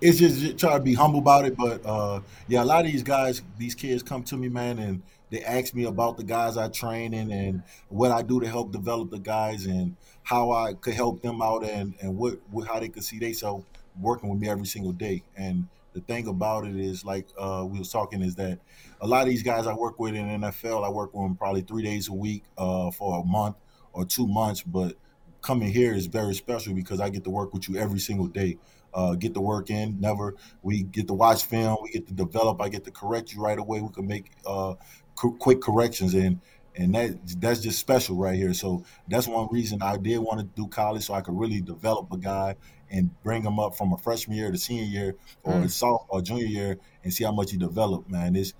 it's just try to be humble about it, but uh, yeah, a lot of these guys, these kids come to me, man, and they ask me about the guys I train and and what I do to help develop the guys and how I could help them out and and what, what how they could see themselves working with me every single day. And the thing about it is, like uh, we was talking, is that a lot of these guys I work with in NFL, I work with them probably three days a week uh, for a month or two months, but coming here is very special because I get to work with you every single day. Uh, get the work in. Never we get to watch film. We get to develop. I get to correct you right away. We can make uh, qu- quick corrections and and that that's just special right here. So that's one reason I did want to do college so I could really develop a guy and bring him up from a freshman year to senior year or Mm. sophomore or junior year and see how much he developed. Man, it's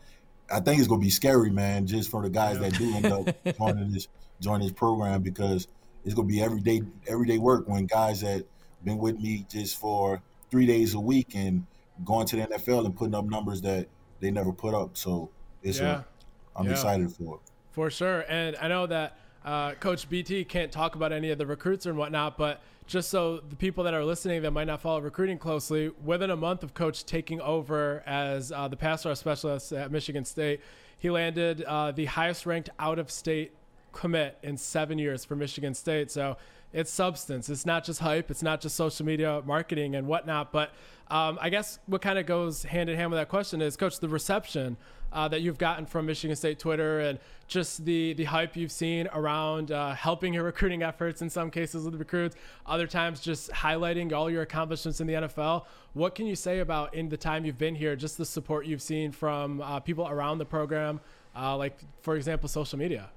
I think it's gonna be scary, man, just for the guys that do end up [LAUGHS] joining this joining this program because it's gonna be everyday everyday work when guys that been with me just for three days a week and going to the NFL and putting up numbers that they never put up. So it's Yeah. a, I'm Yeah. excited for it. For sure. And I know that uh, Coach BT can't talk about any of the recruits and whatnot, but just so the people that are listening that might not follow recruiting closely, within a month of Coach taking over as uh, the pass rush specialist at Michigan State, he landed uh, the highest ranked out of state commit in seven years for Michigan State. So it's substance. It's not just hype. It's not just social media marketing and whatnot. But um, I guess what kind of goes hand in hand with that question is, Coach, the reception uh, that you've gotten from Michigan State Twitter and just the the hype you've seen around uh, helping your [LAUGHS] recruiting efforts in some cases with recruits, other times just highlighting all your accomplishments in the NFL. What can you say about in the time you've been here, just the support you've seen from uh, people around the program, uh, like for example, social media?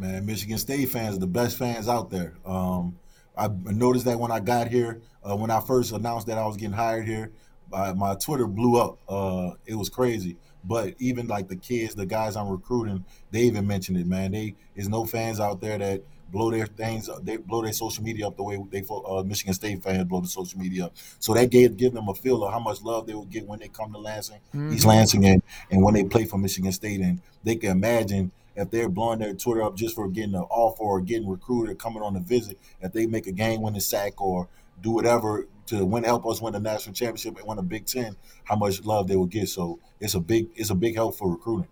Man, Michigan State fans are the best fans out there. Um, I noticed that when I got here, uh, when I first announced that I was getting hired here, uh, my Twitter blew up. Uh, it was crazy. But even like the kids, the guys I'm recruiting, they even mentioned it, man. They there's no fans out there that blow their things, they blow their social media up the way they uh, Michigan State fans blow the social media up. So that gave give them a feel of how much love they will get when they come to Lansing, mm-hmm. East Lansing, and and when they play for Michigan State, and they can imagine if they're blowing their Twitter up just for getting an offer or getting recruited, or coming on a visit, if they make a game winning sack or do whatever to win help us win the national championship and win a Big Ten, how much love they will get. So it's a big it's a big help for recruiting.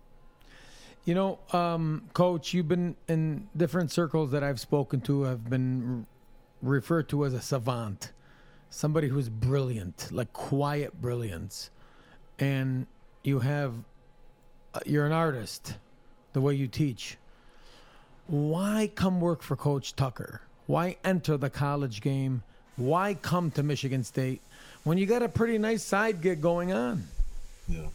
You know, um, Coach, you've been in different circles that I've spoken to have been referred to as a savant, somebody who's brilliant, like quiet brilliance, and you have uh, you're an artist, the way you teach. Why come work for Coach Tucker? Why enter the college game? Why come to Michigan State when you got a pretty nice side gig going on? Yeah.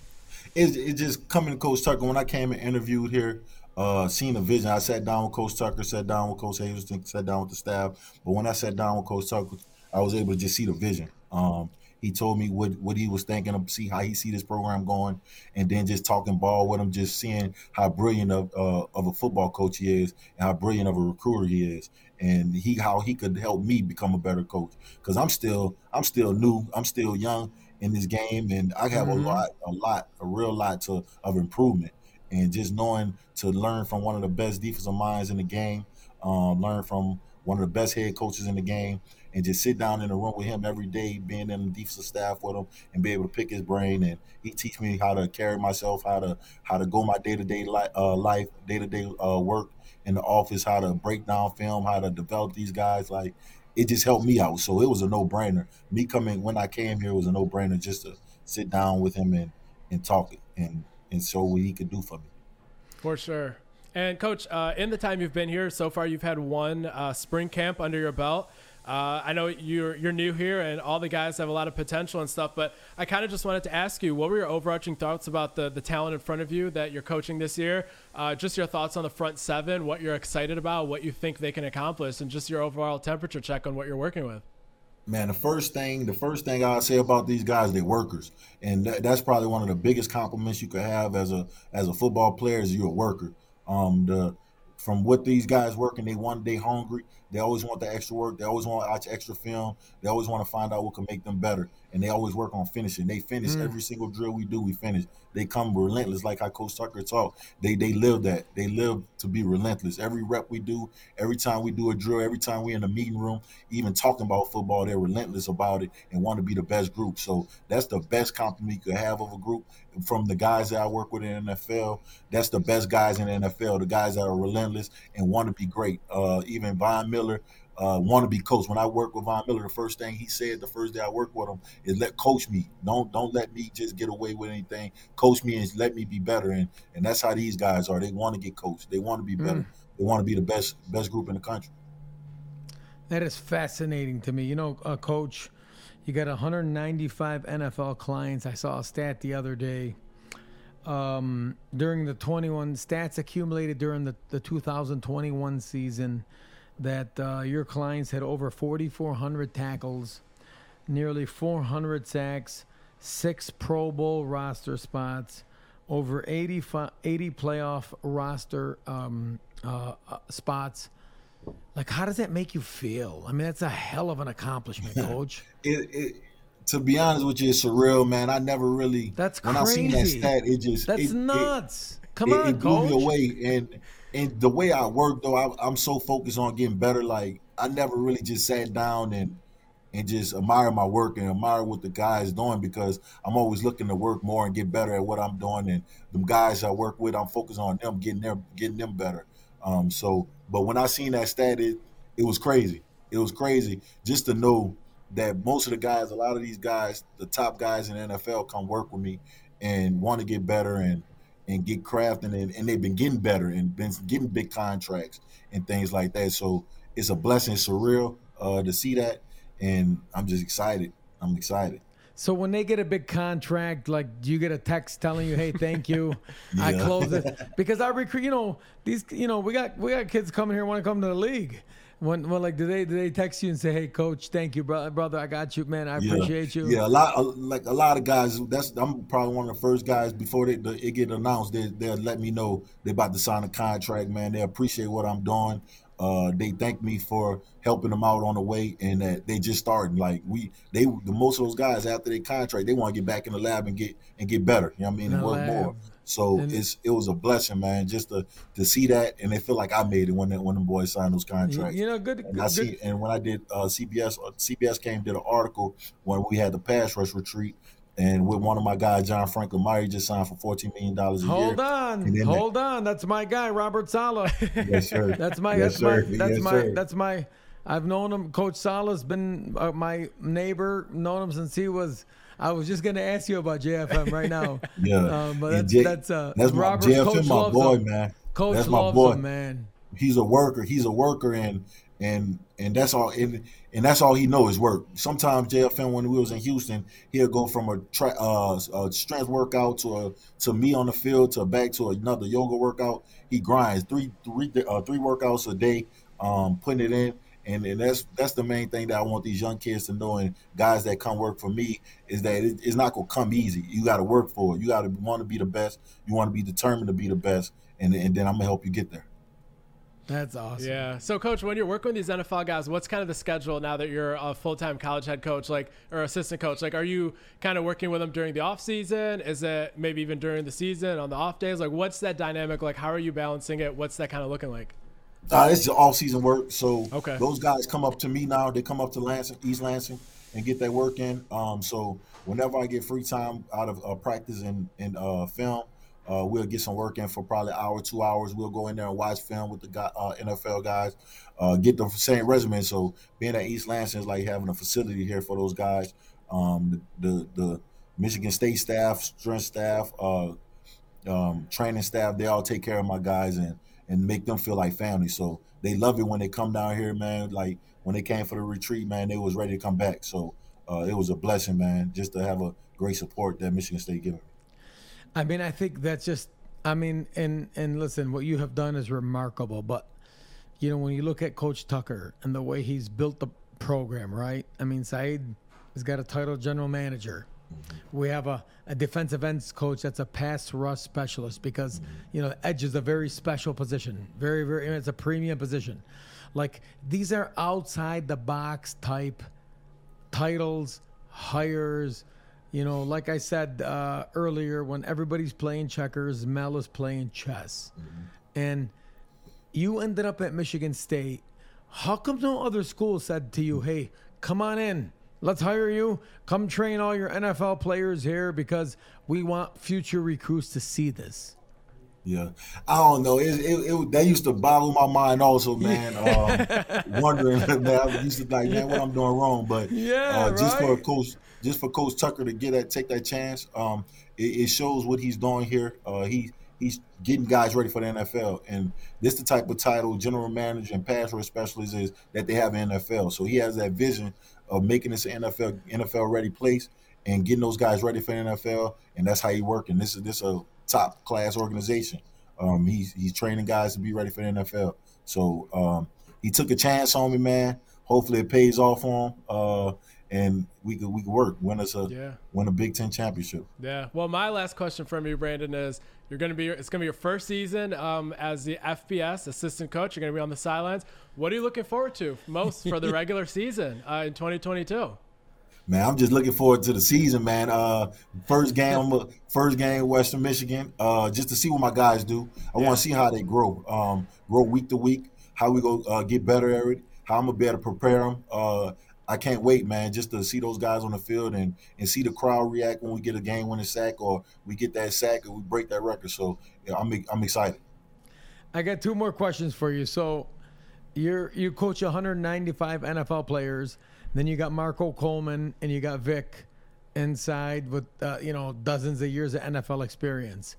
It's, it's just coming to Coach Tucker. When I came and interviewed here, uh, seen a vision. I sat down with Coach Tucker, sat down with Coach Hazelton, sat down with the staff. But when I sat down with Coach Tucker, I was able to just see the vision. Um, he told me what what he was thinking of, see how he see this program going, and then just talking ball with him, just seeing how brilliant of uh, of a football coach he is, and how brilliant of a recruiter he is, and he how he could help me become a better coach. Because I'm still I'm still new, I'm still young in this game, and I have mm-hmm. a lot, a lot, a real lot to of improvement. And just knowing to learn from one of the best defensive minds in the game, um, learn from one of the best head coaches in the game, and just sit down in the room with him every day, being in the defensive staff with him, and be able to pick his brain. And he teach me how to carry myself, how to how to go my day to day life, day to day work in the office, how to break down film, how to develop these guys. Like it just helped me out. So it was a no brainer. Me coming when I came here was a no brainer just to sit down with him and and talk and and show what he could do for me. For sure. And coach, uh, in the time you've been here so far, you've had one uh, spring camp under your belt. Uh, I know you're you're new here, and all the guys have a lot of potential and stuff. But I kind of just wanted to ask you, what were your overarching thoughts about the the talent in front of you that you're coaching this year? Uh, just your thoughts on the front seven, what you're excited about, what you think they can accomplish, and just your overall temperature check on what you're working with. Man, the first thing, the first thing I say about these guys, they're workers, and that, that's probably one of the biggest compliments you could have as a as a football player is you're a worker. Um, the from what these guys working, they one they hungry. They always want the extra work. They always want to watch extra film. They always want to find out what can make them better. And they always work on finishing. They finish mm. every single drill we do. We finish. They come relentless, like how Coach Tucker talked. They they live that. They live to be relentless. Every rep we do, every time we do a drill, every time we're in the meeting room, even talking about football, they're relentless about it and want to be the best group. So that's the best compliment you could have of a group. From the guys that I work with in NFL, that's the best guys in the NFL. The guys that are relentless and want to be great. Uh, even Von Miller uh, want to be coach. When I work with Von Miller, the first thing he said the first day I worked with him is let coach me. Don't don't let me just get away with anything. Coach me and let me be better. And and that's how these guys are. They want to get coached. They want to be better. Mm. They want to be the best best group in the country. That is fascinating to me. You know, uh, coach, you got 195 NFL clients. I saw a stat the other day. Um, during the 21 stats accumulated during the, the 2021 season, that uh, your clients had over 4,400 tackles, nearly 400 sacks, six Pro Bowl roster spots, over 80, 80 playoff roster um, uh, uh, spots. Like, how does that make you feel? I mean, that's a hell of an accomplishment, [LAUGHS] Coach. it, it, to be honest with you, it's surreal, man. I never really. That's when crazy. When I seen that stat, it just. That's it, nuts. It, Come on, it blew Coach. me away, and and the way I work though, I, am so focused on getting better. Like I never really just sat down and and just admire my work and admire what the guys doing because I'm always looking to work more and get better at what I'm doing. And the guys I work with, I'm focused on them getting them getting them better. Um, so, but when I seen that stat, it it was crazy. It was crazy just to know that most of the guys, a lot of these guys, the top guys in the NFL, come work with me and want to get better and and get crafting and, and they've been getting better and been getting big contracts and things like that. So it's a blessing, surreal uh, to see that, and I'm just excited. I'm excited. So when they get a big contract, like, do you get a text telling you, "Hey, thank you, [LAUGHS] I Yeah. closed it"? [LAUGHS] Because I recruit, you know, these, you know, we got we got kids coming here want to come to the league. When, when like, do they do they text you and say, "Hey, coach, thank you, brother, brother, I got you, man, I Yeah. appreciate you." Yeah, a lot, a- like a lot of guys. That's I'm probably one of the first guys before they, the, it get announced. They they'll let me know they're about to sign a contract. Man, they appreciate what I'm doing. Uh, they thank me for helping them out on the way, and that they just starting. Like we, they the most of those guys after their contract, they want to get back in the lab and get and get better. You know what I mean? And work lab. more. So And- it's it was a blessing, man, just to to see that, and they feel like I made it when they, when them boys signed those contracts. you know, good, And good, I good see, and when I did uh, CBS, uh, CBS came did an article when we had the pass rush retreat, and with one of my guys, John Franklin-Myers, just signed for fourteen million dollars a Hold year. on, And then hold on. That's my guy, Robert Saleh. Yes, sir. [LAUGHS] That's my Yes, that's my sir. that's Yes, my sir. that's my I've known him Coach Saleh's been uh, my neighbor, known him since he was I was just going to ask you about JFM right now. [LAUGHS] Yeah, Um, but that's J- that's uh that's my JFM, Coach my boy, him. man. Coach That's my boy. him, man. He's a worker. He's a worker, and and and that's all. And, and that's all he know is work. Sometimes JFM, when we was in Houston, he'll go from a, tra- uh, a strength workout to a to me on the field to back to another yoga workout. He grinds three three uh, three workouts a day, um, putting it in. And, and that's that's the main thing that I want these young kids to know, and guys that come work for me is that it, it's not gonna come easy. You got to work for it. You got to want to be the best. You want to be determined to be the best, and and then I'm gonna help you get there. That's awesome. Yeah. So, coach, when you're working with these NFL guys, what's kind of the schedule now that you're a full-time college head coach, like or assistant coach? Like, are you kind of working with them during the off season? Is it maybe even during the season on the off days? Like, what's that dynamic? Like, how are you balancing it? What's that kind of looking like? Uh, it's all season work. So Okay. those guys come up to me now. They come up to Lansing, East Lansing, and get their work in. Um, so whenever I get free time out of uh, practice and, and uh, film, uh, we'll get some work in for probably an hour, two hours. We'll go in there and watch film with the guy, uh, NFL guys, uh, get the same resume. So being at East Lansing is like having a facility here for those guys. Um, the, the the Michigan State staff, strength staff, uh, um, training staff, they all take care of my guys and and make them feel like family. So they love it when they come down here, man. Like when they came for the retreat, man, they was ready to come back. So uh, it was a blessing, man, just to have a great support that Michigan State given me. I mean, I think that's just. I mean, and and listen, what you have done is remarkable. But you know, when you look at Coach Tucker and the way he's built the program, right? I mean, Saeed has got a title general manager. Mm-hmm. We have a, a defensive ends coach that's a pass rush specialist because mm-hmm. you know edge is a very special position, very very. It's a premium position. Like these are outside the box type titles, hires. You know, like I said uh, earlier, when everybody's playing checkers, Mel is playing chess. Mm-hmm. And you ended up at Michigan State. How come no other school said to you, hey, come on in, let's hire you, come train all your NFL players here because we want future recruits to see this? Yeah, I don't know. It, it, it that used to boggle my mind also, man. Um, [LAUGHS] wondering, [LAUGHS] man, I used to like, man, what I'm doing wrong. But Yeah, uh, just for coach, just for Coach Tucker to get that, take that chance, um, it, it shows what he's doing here. Uh, he he's getting guys ready for the NFL, and this the type of title general manager and pass rush specialist is that they have in NFL. So he has that vision of making this NFL NFL ready place and getting those guys ready for NFL, and that's how he working. This is this a top class organization. Um, he's he's training guys to be ready for the NFL. So um, he took a chance on me, man. Hopefully it pays off for him, uh, and we could we could work win us a Yeah. win a Big Ten championship. Yeah. Well, my last question from you, Brandon, is you're going to be it's going to be your first season um, as the FBS assistant coach. You're going to be on the sidelines. What are you looking forward to most for the [LAUGHS] regular season uh, in 2022? Man, I'm just looking forward to the season, man. Uh, first game, first game, Western Michigan, uh, just to see what my guys do. I want to see how they grow, um, grow week to week. How we go uh, get better at it. How I'm gonna be able to prepare them. Uh, I can't wait, man, just to see those guys on the field and and see the crowd react when we get a game winning sack or we get that sack and we break that record. So yeah, I'm I'm excited. I got two more questions for you. So, you're you coach 195 NFL players. Then you got Marco Coleman and you got Vic inside with uh, you know dozens of years of NFL experience.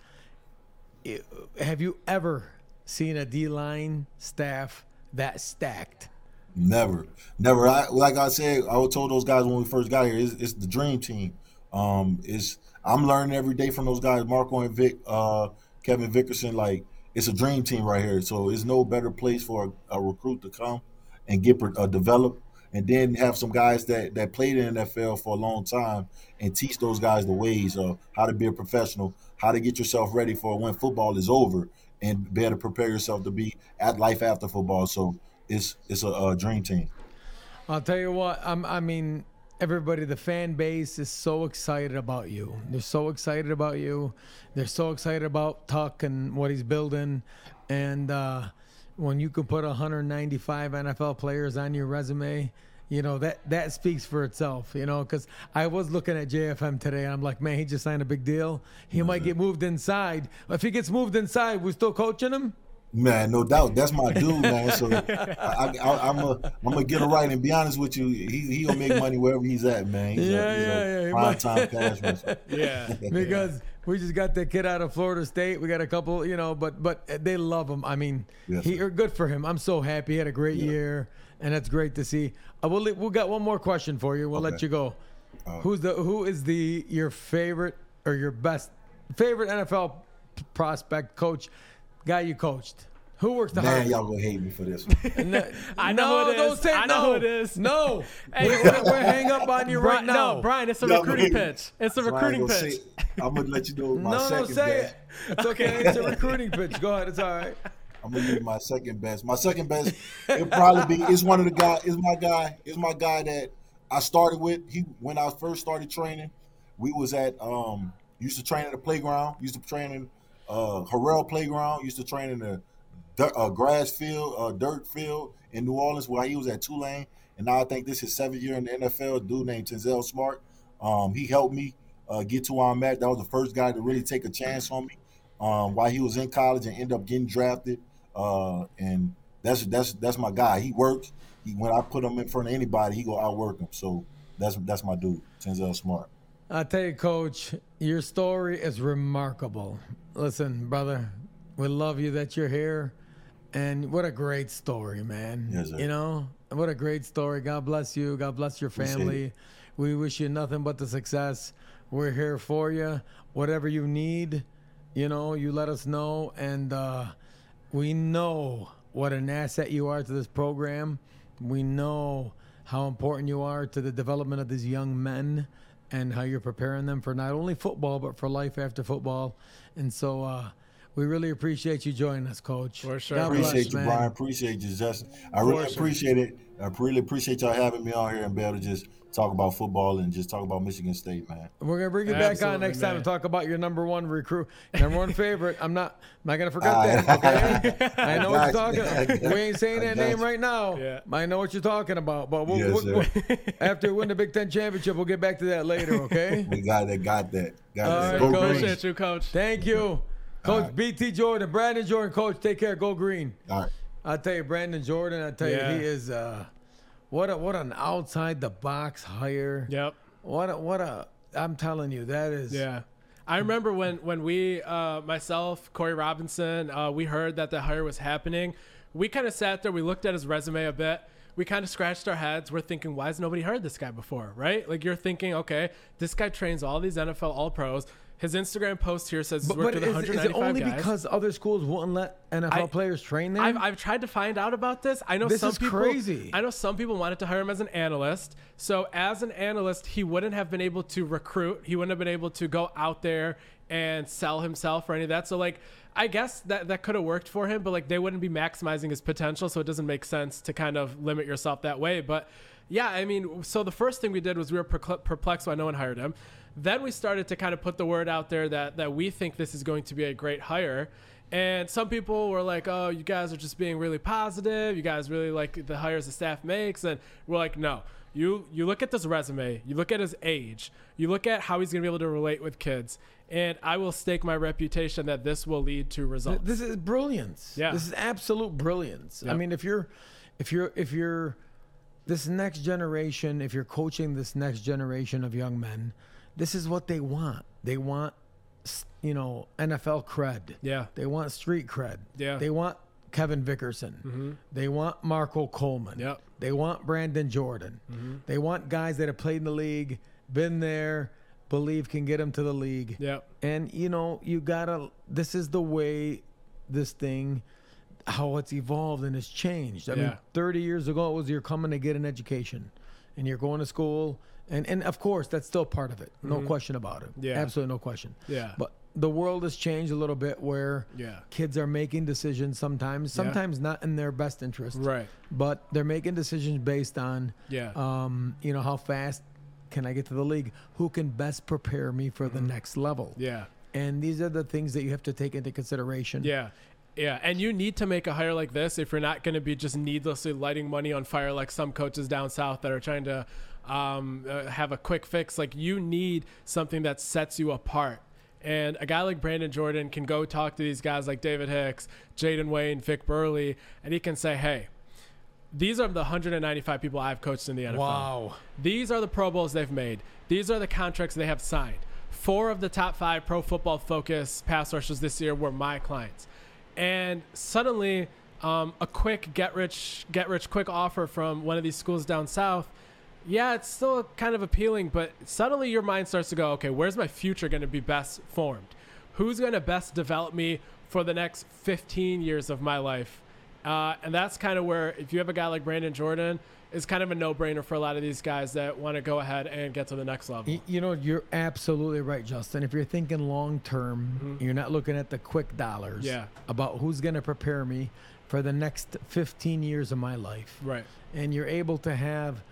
Have you ever seen a D line staff that stacked? Never, never. I, like I said, I told those guys when we first got here, it's, it's the dream team. Um, it's I'm learning every day from those guys, Marco and Vic, uh, Kevin Vickerson. Like it's a dream team right here. So it's no better place for a, a recruit to come and get uh, developed, and then have some guys that that played in NFL for a long time and teach those guys the ways of how to be a professional, how to get yourself ready for when football is over, and better prepare yourself to be at life after football. So it's it's a, a dream team. I'll tell you what. I'm, I mean, everybody, the fan base is so excited about you. They're so excited about you. They're so excited about Tuck and what he's building. And uh, when you can put 195 NFL players on your resume, you know that that speaks for itself. You know, because I was looking at JFM today, and I'm like, man, he just signed a big deal. He might get moved inside. If he gets moved inside, we're still coaching him. Man, no doubt, that's my dude, man. So I, [LAUGHS] I, I'm a, I'm gonna get it right and be honest with you. He he gonna make money wherever he's at, man. He's Yeah, a, yeah, yeah, prime time cash. [LAUGHS] Yeah. because we just got that kid out of Florida State. We got a couple, you know, but but they love him. I mean, Yes, he are good for him. I'm so happy. He had a great year, and that's great to see. Uh, we'll we got one more question for you. We'll let you go. Who's the who is the your favorite or your best favorite NFL prospect coach guy you coached? Who works the Man, hardest? y'all gonna hate me for this [LAUGHS] one. No, [LAUGHS] I know no, who it don't is. say I know no. who it is. No, [LAUGHS] Hey. we're, we're, we're hang up on you right Brian, now. no, Brian, it's a Y'all recruiting pitch. It's a So recruiting pitch. say- I'm gonna let you know my no, no, second say best. it. It's okay. It's a recruiting pitch. Go ahead. It's all right. I'm gonna give my second best. My second best, it'll probably be. It's one of the guy. Is my guy. Is my guy that I started with. He when I first started training, we was at um used to train at the playground. Used to train in uh Harrell playground. Used to train in dirt, uh, grass field, uh, dirt field in New Orleans while he was at Tulane. And now I think this is seventh year in the NFL. A dude named Tanzel Smart. Um, he helped me uh, get to where I'm at. That was the first guy to really take a chance on me um, while he was in college and end up getting drafted. Uh, and that's that's that's my guy. He works. He, when I put him in front of anybody, he go outwork him. So that's that's my dude, Tanzel Smart. I tell you, Coach, your story is remarkable. Listen, brother, we love you that you're here, and what a great story, man. Yes, sir. You know, what a great story. God bless you. God bless your family. We wish you nothing but the success. We're here for you. Whatever you need, you know, you let us know, and uh, we know what an asset you are to this program. We know how important you are to the development of these young men and how you're preparing them for not only football but for life after football. And so uh, we really appreciate you joining us, Coach. For sure. God bless, Appreciate you, man. Brian. Appreciate you, Justin. I really sure. appreciate it. I really appreciate y'all having me on here and be able to just talk about football and just talk about Michigan State, man. We're gonna bring you back on Absolutely, next time man. and talk about your number one recruit, number one favorite. I'm not, I'm not gonna forget that. [LAUGHS] Okay, I know what you're got you. I talking. We ain't saying that name you. right now. Yeah. I know what you're talking about. But we'll, Yes, we'll- we'll- [LAUGHS] after we win the Big Ten championship, we'll get back to that later. Okay. [LAUGHS] We got that. Got that. Got All that. right, Go Coach. Green. Appreciate you, Coach. Thank you, Coach right. BT Jordan, Brandon Jordan, Coach. Take care. Go green. All right. I tell you, Brandon Jordan. I tell Yeah. you, he is uh, what a what an outside the box hire. Yep. What a what a. I'm telling you, that is. Yeah. I remember when when we, uh, myself, Corey Robinson, uh, we heard that the hire was happening. We kind of sat there. We looked at his resume a bit. We kind of scratched our heads. We're thinking, why has nobody heard this guy before, right? Like you're thinking, okay, this guy trains all these NFL All Pros. His Instagram post here says he's But, worked but with is, is it only guys. because other schools wouldn't let NFL I- players train there? I've, I've tried to find out about this. I know This some is people. crazy. I know some people wanted to hire him as an analyst. So as an analyst, he wouldn't have been able to recruit. He wouldn't have been able to go out there and sell himself or any of that. So like, I guess that that could have worked for him, but like they wouldn't be maximizing his potential. So it doesn't make sense to kind of limit yourself that way. But yeah, I mean, so the first thing we did was we were perplexed why no one hired him. Then we started to kind of put the word out there that that we think this is going to be a great hire. And some people were like, "Oh, you guys are just being really positive. You guys really like the hires the staff makes." And we're like, "No. You you look at this resume. You look at his age. You look at how he's going to be able to relate with kids. And I will stake my reputation that this will lead to results. This is brilliance. Yeah. This is absolute brilliance. I mean, if you're, if you're, if you're, this next generation, if you're coaching this next generation of young men, this is what they want. They want, you know, NFL cred. Yeah. They want street cred. Yeah. They want Kevin Vickerson. Mm-hmm. They want Marco Coleman. Yep. They want Brandon Jordan. Mm-hmm. They want guys that have played in the league, been there, believe can get them to the league. Yep. And you know, you gotta. This is the way this thing, how it's evolved and it's changed. I mean, 30 years ago, it was you're coming to get an education, and you're going to school, and and of course that's still part of it. No question about it. Mm-hmm. Yeah. absolutely no question. Yeah. But the world has changed a little bit where Yeah. kids are making decisions sometimes, sometimes not in their best interest. Right. But they're making decisions based on Yeah. um, you know, how fast can I get to the league? Who can best prepare me for the next level? Mm-hmm. Yeah. And these are the things that you have to take into consideration. Yeah. Yeah. And you need to make a hire like this if you're not going to be just needlessly lighting money on fire like some coaches down south that are trying to um, uh, have a quick fix. Like you need something that sets you apart. And a guy like Brandon Jordan can go talk to these guys like David Hicks, Jayden Wayne, Vic Burley, and he can say, hey, these are the 195 people I've coached in the NFL. Wow. These are the Pro Bowls they've made. These are the contracts they have signed. Four of the top five pro football focus pass rushers this year were my clients. And suddenly, um, a quick get rich, get rich quick offer from one of these schools down south. Yeah, it's still kind of appealing, but suddenly your mind starts to go, okay, where's my future going to be best formed? Who's going to best develop me for the next 15 years of my life? Uh, and that's kind of where, if you have a guy like Brandon Jordan, it's kind of a no-brainer for a lot of these guys that want to go ahead and get to the next level. You know, you're absolutely right, Justin. If you're thinking long term, you're not looking at the quick dollars Mm-hmm. Yeah. about who's going to prepare me for the next 15 years of my life. Right. And you're able to have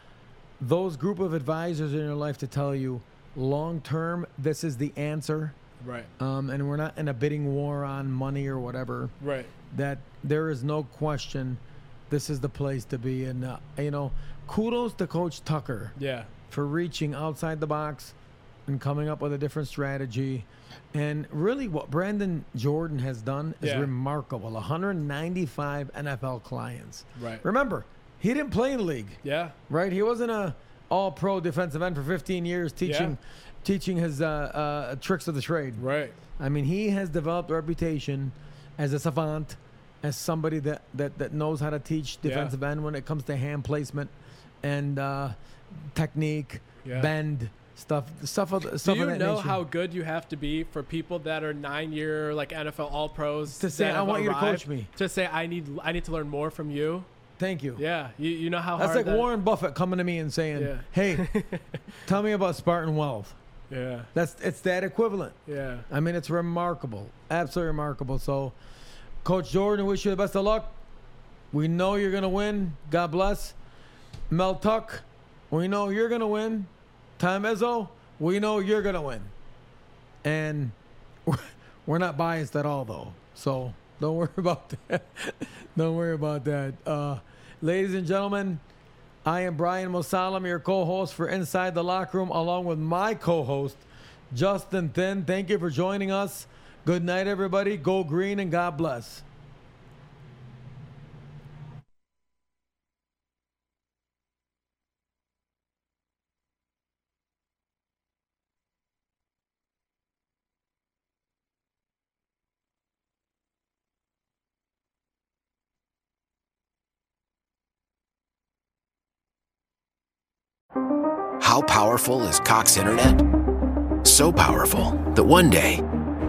those group of advisors in your life to tell you long term, this is the answer. Right. Um, and we're not in a bidding war on money or whatever. Right. That there is no question this is the place to be. And, uh, you know, kudos to Coach Tucker Yeah. for reaching outside the box and coming up with a different strategy. And really, what Brandon Jordan has done is Yeah. remarkable 195 NFL clients. Right. Remember, he didn't play in the league, Yeah. right? He wasn't a all pro defensive end for 15 years teaching. Teaching his uh, uh, tricks of the trade. Right. I mean, he has developed a reputation as a savant, as somebody that, that, that knows how to teach Yeah. defensive end when it comes to hand placement and uh, technique, Yeah. bend stuff, stuff of Do you know nature. how good you have to be for people that are nine-year like NFL All Pros To say, "I want you to coach me. To say, I need, I need to learn more from you. Thank you. Yeah. You, you know how That's hard like that- Warren Buffett coming to me and saying, Yeah. "Hey, [LAUGHS] tell me about Spartan Wealth." Yeah. That's it's that equivalent. Yeah. I mean, it's remarkable, absolutely remarkable. So, Coach Jordan, wish you the best of luck. We know you're gonna win. God bless. Mel Tuck, we know you're gonna win. Tom Izzo, we know you're gonna win. And [LAUGHS] we're not biased at all, though. So don't worry [LAUGHS] about that. don't worry about that. Uh, ladies and gentlemen, I am Brian Mosallam, your co-host for Inside the Locker Room, along with my co-host, Justin Thind. Thank you for joining us. Good night, everybody. Go green and God bless. How powerful is Cox Internet? So powerful that one day,